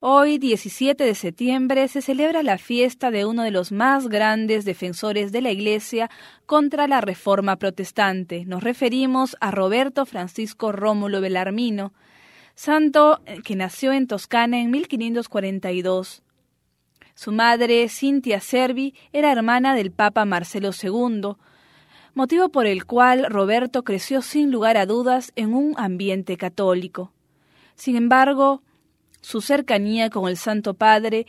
Hoy, 17 de septiembre, se celebra la fiesta de uno de los más grandes defensores de la Iglesia contra la Reforma Protestante. Nos referimos a Roberto Francisco Rómulo Belarmino, santo eh, que nació en Toscana en 1542. Su madre, Cintia Servi, era hermana del Papa Marcelo II, motivo por el cual Roberto creció sin lugar a dudas en un ambiente católico. Sin embargo, su cercanía con el Santo Padre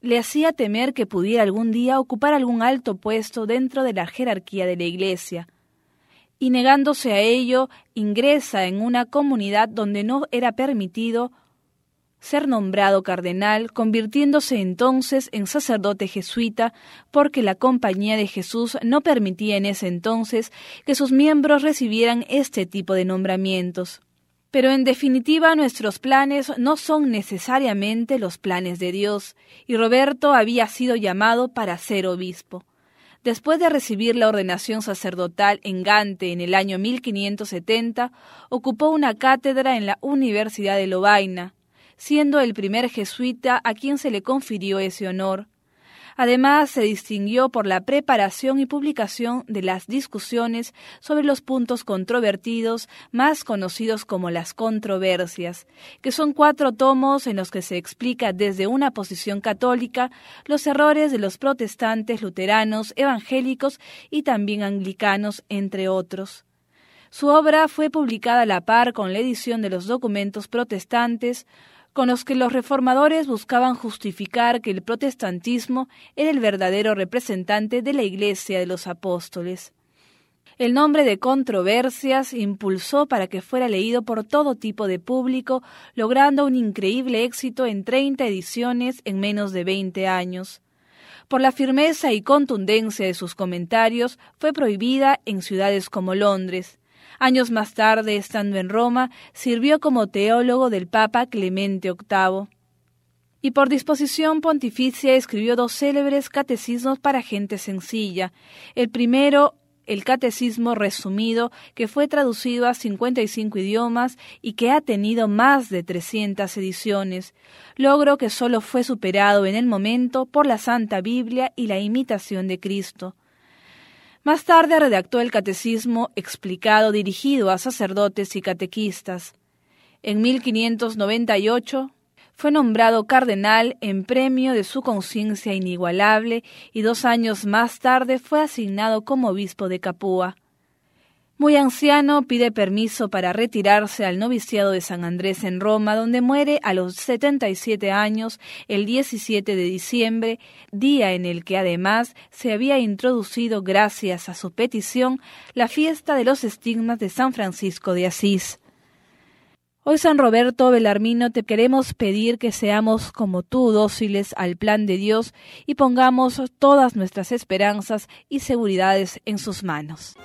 le hacía temer que pudiera algún día ocupar algún alto puesto dentro de la jerarquía de la Iglesia, y negándose a ello, ingresa en una comunidad donde no era permitido ser nombrado cardenal, convirtiéndose entonces en sacerdote jesuita, porque la Compañía de Jesús no permitía en ese entonces que sus miembros recibieran este tipo de nombramientos. Pero en definitiva nuestros planes no son necesariamente los planes de Dios, y Roberto había sido llamado para ser obispo. Después de recibir la ordenación sacerdotal en Gante en el año 1570, ocupó una cátedra en la Universidad de Lovaina, siendo el primer jesuita a quien se le confirió ese honor. Además, se distinguió por la preparación y publicación de las discusiones sobre los puntos controvertidos, más conocidos como las controversias, que son cuatro tomos en los que se explica desde una posición católica los errores de los protestantes, luteranos, evangélicos y también anglicanos, entre otros. Su obra fue publicada a la par con la edición de los documentos protestantes, con los que los reformadores buscaban justificar que el protestantismo era el verdadero representante de la Iglesia de los Apóstoles. El nombre de controversias impulsó para que fuera leído por todo tipo de público, logrando un increíble éxito en 30 ediciones en menos de 20 años. Por la firmeza y contundencia de sus comentarios, fue prohibida en ciudades como Londres. Años más tarde, estando en Roma, sirvió como teólogo del Papa Clemente VIII. Y por disposición pontificia escribió dos célebres catecismos para gente sencilla. El primero, el Catecismo resumido, que fue traducido a 55 idiomas y que ha tenido más de 300 ediciones, logro que solo fue superado en el momento por la Santa Biblia y la imitación de Cristo. Más tarde redactó el Catecismo explicado dirigido a sacerdotes y catequistas. En 1598 fue nombrado cardenal en premio de su conciencia inigualable y dos años más tarde fue asignado como obispo de Capua. Muy anciano, pide permiso para retirarse al noviciado de San Andrés en Roma, donde muere a los 77 años el 17 de diciembre, día en el que además se había introducido, gracias a su petición, la fiesta de los estigmas de San Francisco de Asís. Hoy, San Roberto Belarmino, te queremos pedir que seamos como tú, dóciles al plan de Dios y pongamos todas nuestras esperanzas y seguridades en sus manos.